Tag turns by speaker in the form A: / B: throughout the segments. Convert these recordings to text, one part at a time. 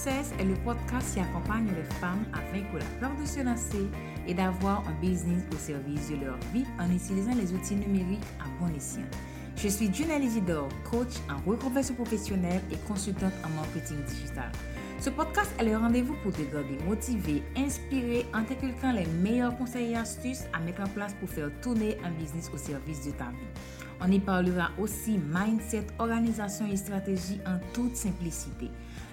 A: Success est le podcast qui accompagne les femmes à vaincre la peur de se lancer et d'avoir un business au service de leur vie en utilisant les outils numériques à bon escient. Je suis Juna Isidore, coach en reconversion professionnelle et consultante en marketing digital. Ce podcast est le rendez-vous pour te garder motivé, inspiré en t'inculquant les meilleurs conseils et astuces à mettre en place pour faire tourner un business au service de ta vie. On y parlera aussi mindset, organisation et stratégie en toute simplicité.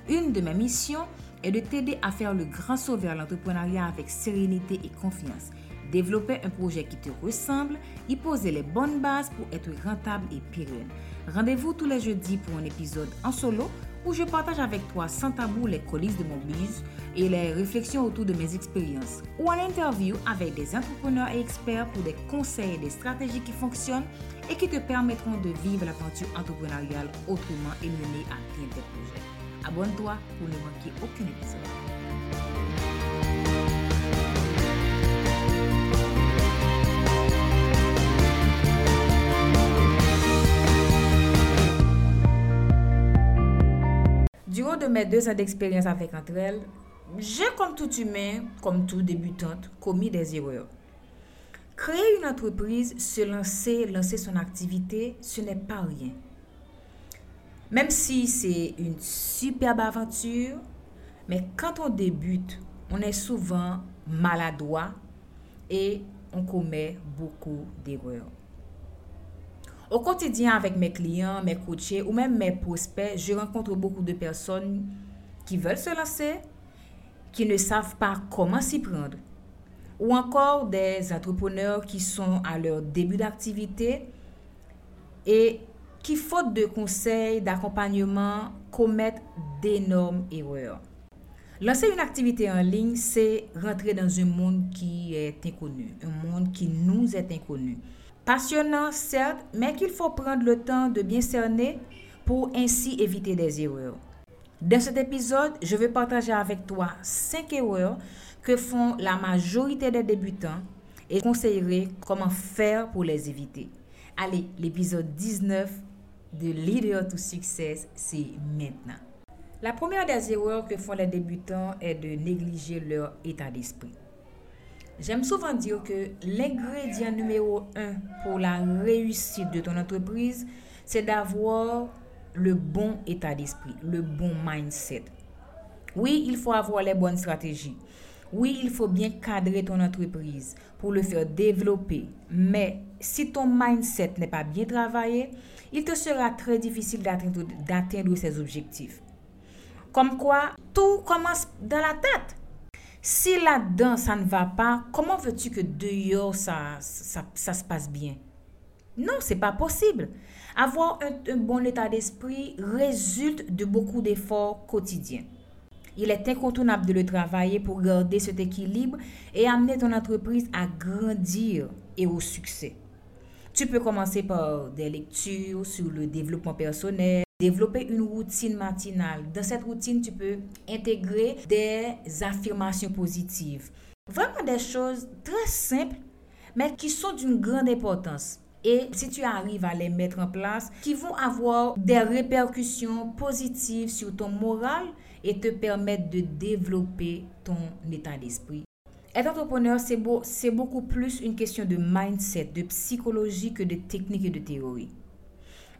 A: Une de mes missions est de t'aider à faire le grand saut vers l'entrepreneuriat avec sérénité et confiance. Développer un projet qui te ressemble, y poser les bonnes bases pour être rentable et pérenne. Rendez-vous tous les jeudis pour un épisode en solo où je partage avec toi sans tabou les coulisses de mon buzz et les réflexions autour de mes expériences, ou en interview avec des entrepreneurs et experts pour des conseils et des stratégies qui fonctionnent et qui te permettront de vivre l'aventure entrepreneuriale autrement et mener à bien tes projets. Abonne-toi pour ne manquer aucun épisode. Durant de mes deux ans d'expérience avec entre elles, j'ai comme tout humain, comme tout débutante, commis des erreurs. Créer une entreprise, se lancer, lancer son activité, ce n'est pas rien. Même si c'est une superbe aventure, mais quand on débute, on est souvent maladroit et on commet beaucoup d'erreurs. Au quotidien avec mes clients, mes coachés ou même mes prospects, je rencontre beaucoup de personnes qui veulent se lancer, qui ne savent pas comment s'y prendre. Ou encore des entrepreneurs qui sont à leur début d'activité et qui, faute de conseils, d'accompagnement, commettent d'énormes erreurs. Lancer une activité en ligne, c'est rentrer dans un monde qui est inconnu, un monde qui nous est inconnu. Passionnant, certes, mais qu'il faut prendre le temps de bien cerner pour ainsi éviter des erreurs. Dans cet épisode, je vais partager avec toi 5 erreurs que font la majorité des débutants et conseillerai comment faire pour les éviter. Allez, l'épisode 19 de Leader to Success, c'est maintenant. La première des erreurs que font les débutants est de négliger leur état d'esprit. J'aime souvent dire que l'ingrédient numéro un pour la réussite de ton entreprise, c'est d'avoir le bon état d'esprit, le bon mindset. Oui, il faut avoir les bonnes stratégies. Oui, il faut bien cadrer ton entreprise pour le faire développer. Mais si ton mindset n'est pas bien travaillé, il te sera très difficile d'atteindre ces objectifs. Comme quoi, tout commence dans la tête. Si là-dedans, ça ne va pas, comment veux-tu que dehors, ça se passe bien? Non, c'est pas possible. Avoir un, bon état d'esprit résulte de beaucoup d'efforts quotidiens. Il est incontournable de le travailler pour garder cet équilibre et amener ton entreprise à grandir et au succès. Tu peux commencer par des lectures sur le développement personnel, développer une routine matinale. Dans cette routine, tu peux intégrer des affirmations positives. Vraiment des choses très simples, mais qui sont d'une grande importance et si tu arrives à les mettre en place, qui vont avoir des répercussions positives sur ton moral et te permettre de développer ton état d'esprit. Être entrepreneur, c'est beau, beaucoup plus une question de mindset, de psychologie que de technique et de théorie.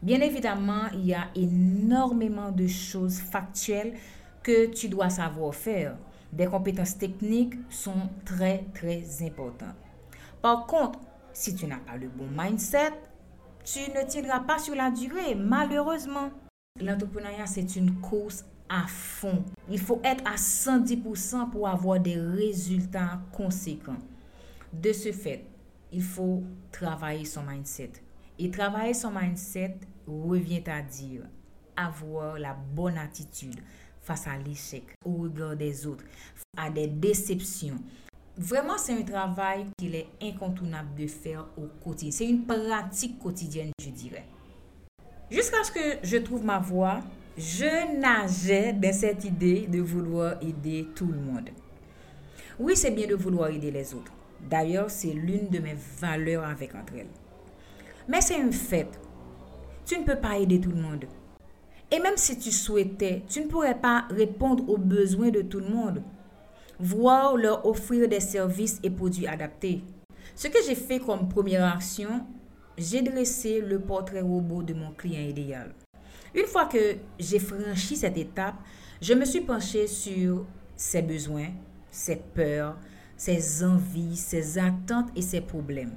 A: Bien évidemment, il y a énormément de choses factuelles que tu dois savoir faire. Des compétences techniques sont très, très importantes. Par contre, si tu n'as pas le bon mindset, tu ne tiendras pas sur la durée, malheureusement. L'entrepreneuriat, c'est une course à fond. Il faut être à 110% pour avoir des résultats conséquents. De ce fait, il faut travailler son mindset. Et travailler son mindset revient à dire avoir la bonne attitude face à l'échec, au regard des autres, à des déceptions, Vraiment, c'est un travail qu'il est incontournable de faire au quotidien. C'est une pratique quotidienne, je dirais. Jusqu'à ce que je trouve ma voie, je nageais dans cette idée de vouloir aider tout le monde. Oui, c'est bien de vouloir aider les autres. D'ailleurs, c'est l'une de mes valeurs avec entre elles. Mais c'est un fait. Tu ne peux pas aider tout le monde. Et même si tu souhaitais, tu ne pourrais pas répondre aux besoins de tout le monde, voire leur offrir des services et produits adaptés. Ce que j'ai fait comme première action, j'ai dressé le portrait robot de mon client idéal. Une fois que j'ai franchi cette étape, je me suis penchée sur ses besoins, ses peurs, ses envies, ses attentes et ses problèmes.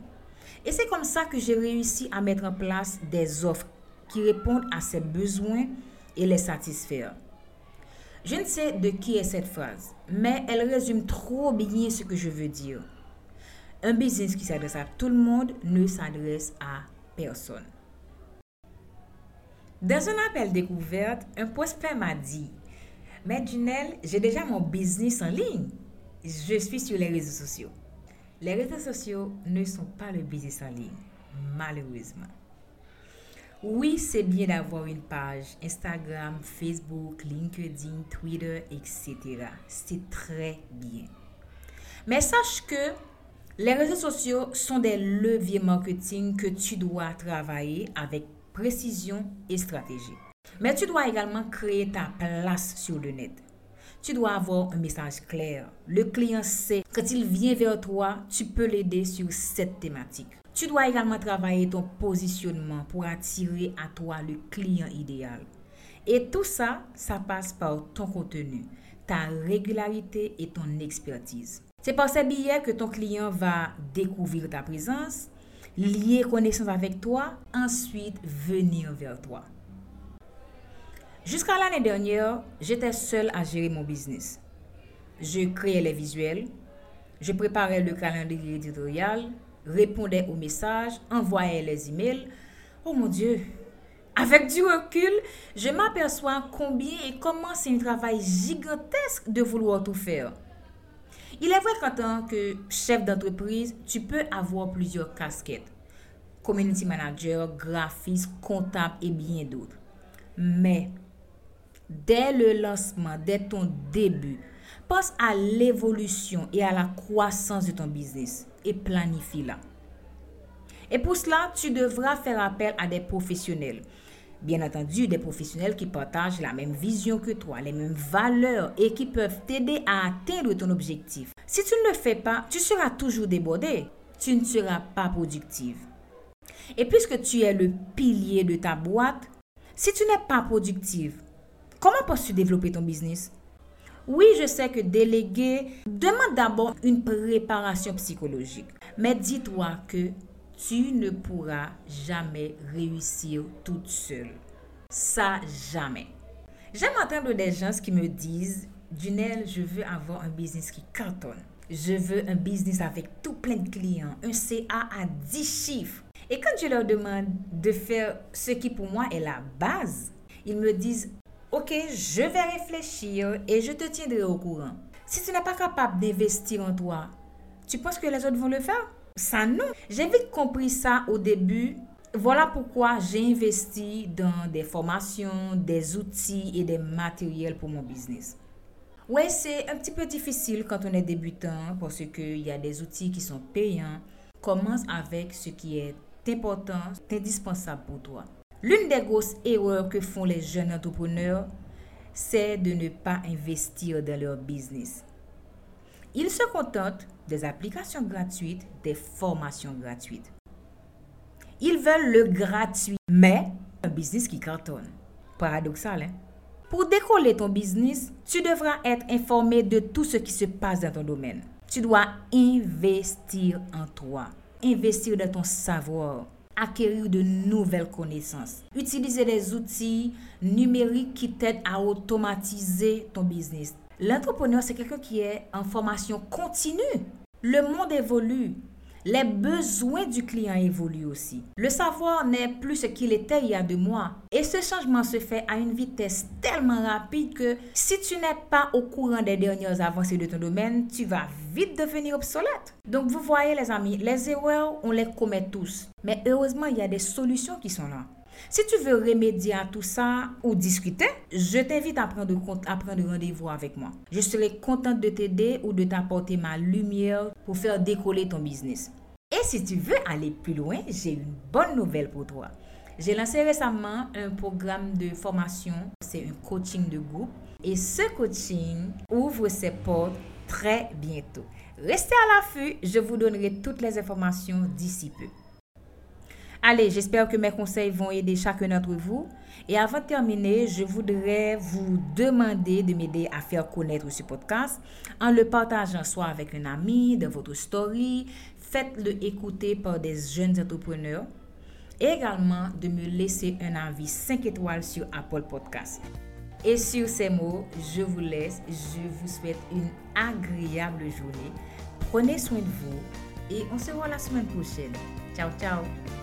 A: Et c'est comme ça que j'ai réussi à mettre en place des offres qui répondent à ses besoins et les satisfaire. Je ne sais de qui est cette phrase, mais elle résume trop bien ce que je veux dire. Un business qui s'adresse à tout le monde ne s'adresse à personne. Dans un appel découverte, un prospect m'a dit Mais Junelle, j'ai déjà mon business en ligne. Je suis sur les réseaux sociaux. Les réseaux sociaux ne sont pas le business en ligne, malheureusement. Oui, c'est bien d'avoir une page Instagram, Facebook, LinkedIn, Twitter, etc. C'est très bien. Mais sache que les réseaux sociaux sont des leviers marketing que tu dois travailler avec précision et stratégie. Mais tu dois également créer ta place sur le net. Tu dois avoir un message clair. Le client sait, quand il vient vers toi, tu peux l'aider sur cette thématique. Tu dois également travailler ton positionnement pour attirer à toi le client idéal. Et tout ça, ça passe par ton contenu, ta régularité et ton expertise. C'est par ces billets que ton client va découvrir ta présence, lier connaissance avec toi, ensuite venir vers toi. Jusqu'à l'année dernière, j'étais seule à gérer mon business. Je créais les visuels, je préparais le calendrier éditorial, répondais aux messages, envoyais les emails. Oh mon Dieu, avec du recul, je m'aperçois combien et comment c'est un travail gigantesque de vouloir tout faire. Il est vrai qu'en tant que chef d'entreprise, tu peux avoir plusieurs casquettes. Community manager, graphiste, comptable et bien d'autres. Mais dès le lancement, dès ton début, pense à l'évolution et à la croissance de ton business et planifie-la. Et pour cela, tu devras faire appel à des professionnels Bien entendu, des professionnels qui partagent la même vision que toi, les mêmes valeurs et qui peuvent t'aider à atteindre ton objectif. Si tu ne le fais pas, tu seras toujours débordé. Tu ne seras pas productive. Et puisque tu es le pilier de ta boîte, si tu n'es pas productive, comment peux-tu développer ton business? Oui, je sais que déléguer demande d'abord une préparation psychologique. Mais dis-toi que tu ne pourras jamais réussir toute seule. Ça, jamais. J'aime entendre des gens qui me disent, Dunel, je veux avoir un business qui cartonne. Je veux un business avec tout plein de clients, un CA à 10 chiffres. Et quand je leur demande de faire ce qui pour moi est la base, ils me disent, OK, je vais réfléchir et je te tiendrai au courant. Si tu n'es pas capable d'investir en toi, tu penses que les autres vont le faire? Ça non. J'ai vite compris ça au début. Voilà pourquoi j'ai investi dans des formations, des outils et des matériels pour mon business. Ouais, c'est un petit peu difficile quand on est débutant parce qu'il y a des outils qui sont payants. Commence avec ce qui est important, indispensable pour toi. L'une des grosses erreurs que font les jeunes entrepreneurs, c'est de ne pas investir dans leur business. Ils se contentent des applications gratuites, des formations gratuites. Ils veulent le gratuit, mais un business qui cartonne. Paradoxal, hein? Pour décoller ton business, tu devras être informé de tout ce qui se passe dans ton domaine. Tu dois investir en toi, investir dans ton savoir, acquérir de nouvelles connaissances, utiliser des outils numériques qui t'aident à automatiser ton business, L'entrepreneur, c'est quelqu'un qui est en formation continue. Le monde évolue. Les besoins du client évoluent aussi. Le savoir n'est plus ce qu'il était il y a deux mois. Et ce changement se fait à une vitesse tellement rapide que si tu n'es pas au courant des dernières avancées de ton domaine, tu vas vite devenir obsolète. Donc vous voyez les amis, les erreurs, on les commet tous. Mais heureusement, il y a des solutions qui sont là. Si tu veux remédier à tout ça ou discuter, je t'invite à prendre, à prendre rendez-vous avec moi. Je serai contente de t'aider ou de t'apporter ma lumière pour faire décoller ton business. Et si tu veux aller plus loin, j'ai une bonne nouvelle pour toi. J'ai lancé récemment un programme de formation, c'est un coaching de groupe. Et ce coaching ouvre ses portes très bientôt. Restez à l'affût, je vous donnerai toutes les informations d'ici peu. Allez, j'espère que mes conseils vont aider chacun d'entre vous. Et avant de terminer, je voudrais vous demander de m'aider à faire connaître ce podcast en le partageant soit avec un ami, dans votre story, faites-le écouter par des jeunes entrepreneurs. Et également de me laisser un avis 5 étoiles sur Apple Podcast. Et sur ces mots, je vous laisse. Je vous souhaite une agréable journée. Prenez soin de vous et on se voit la semaine prochaine. Ciao, ciao.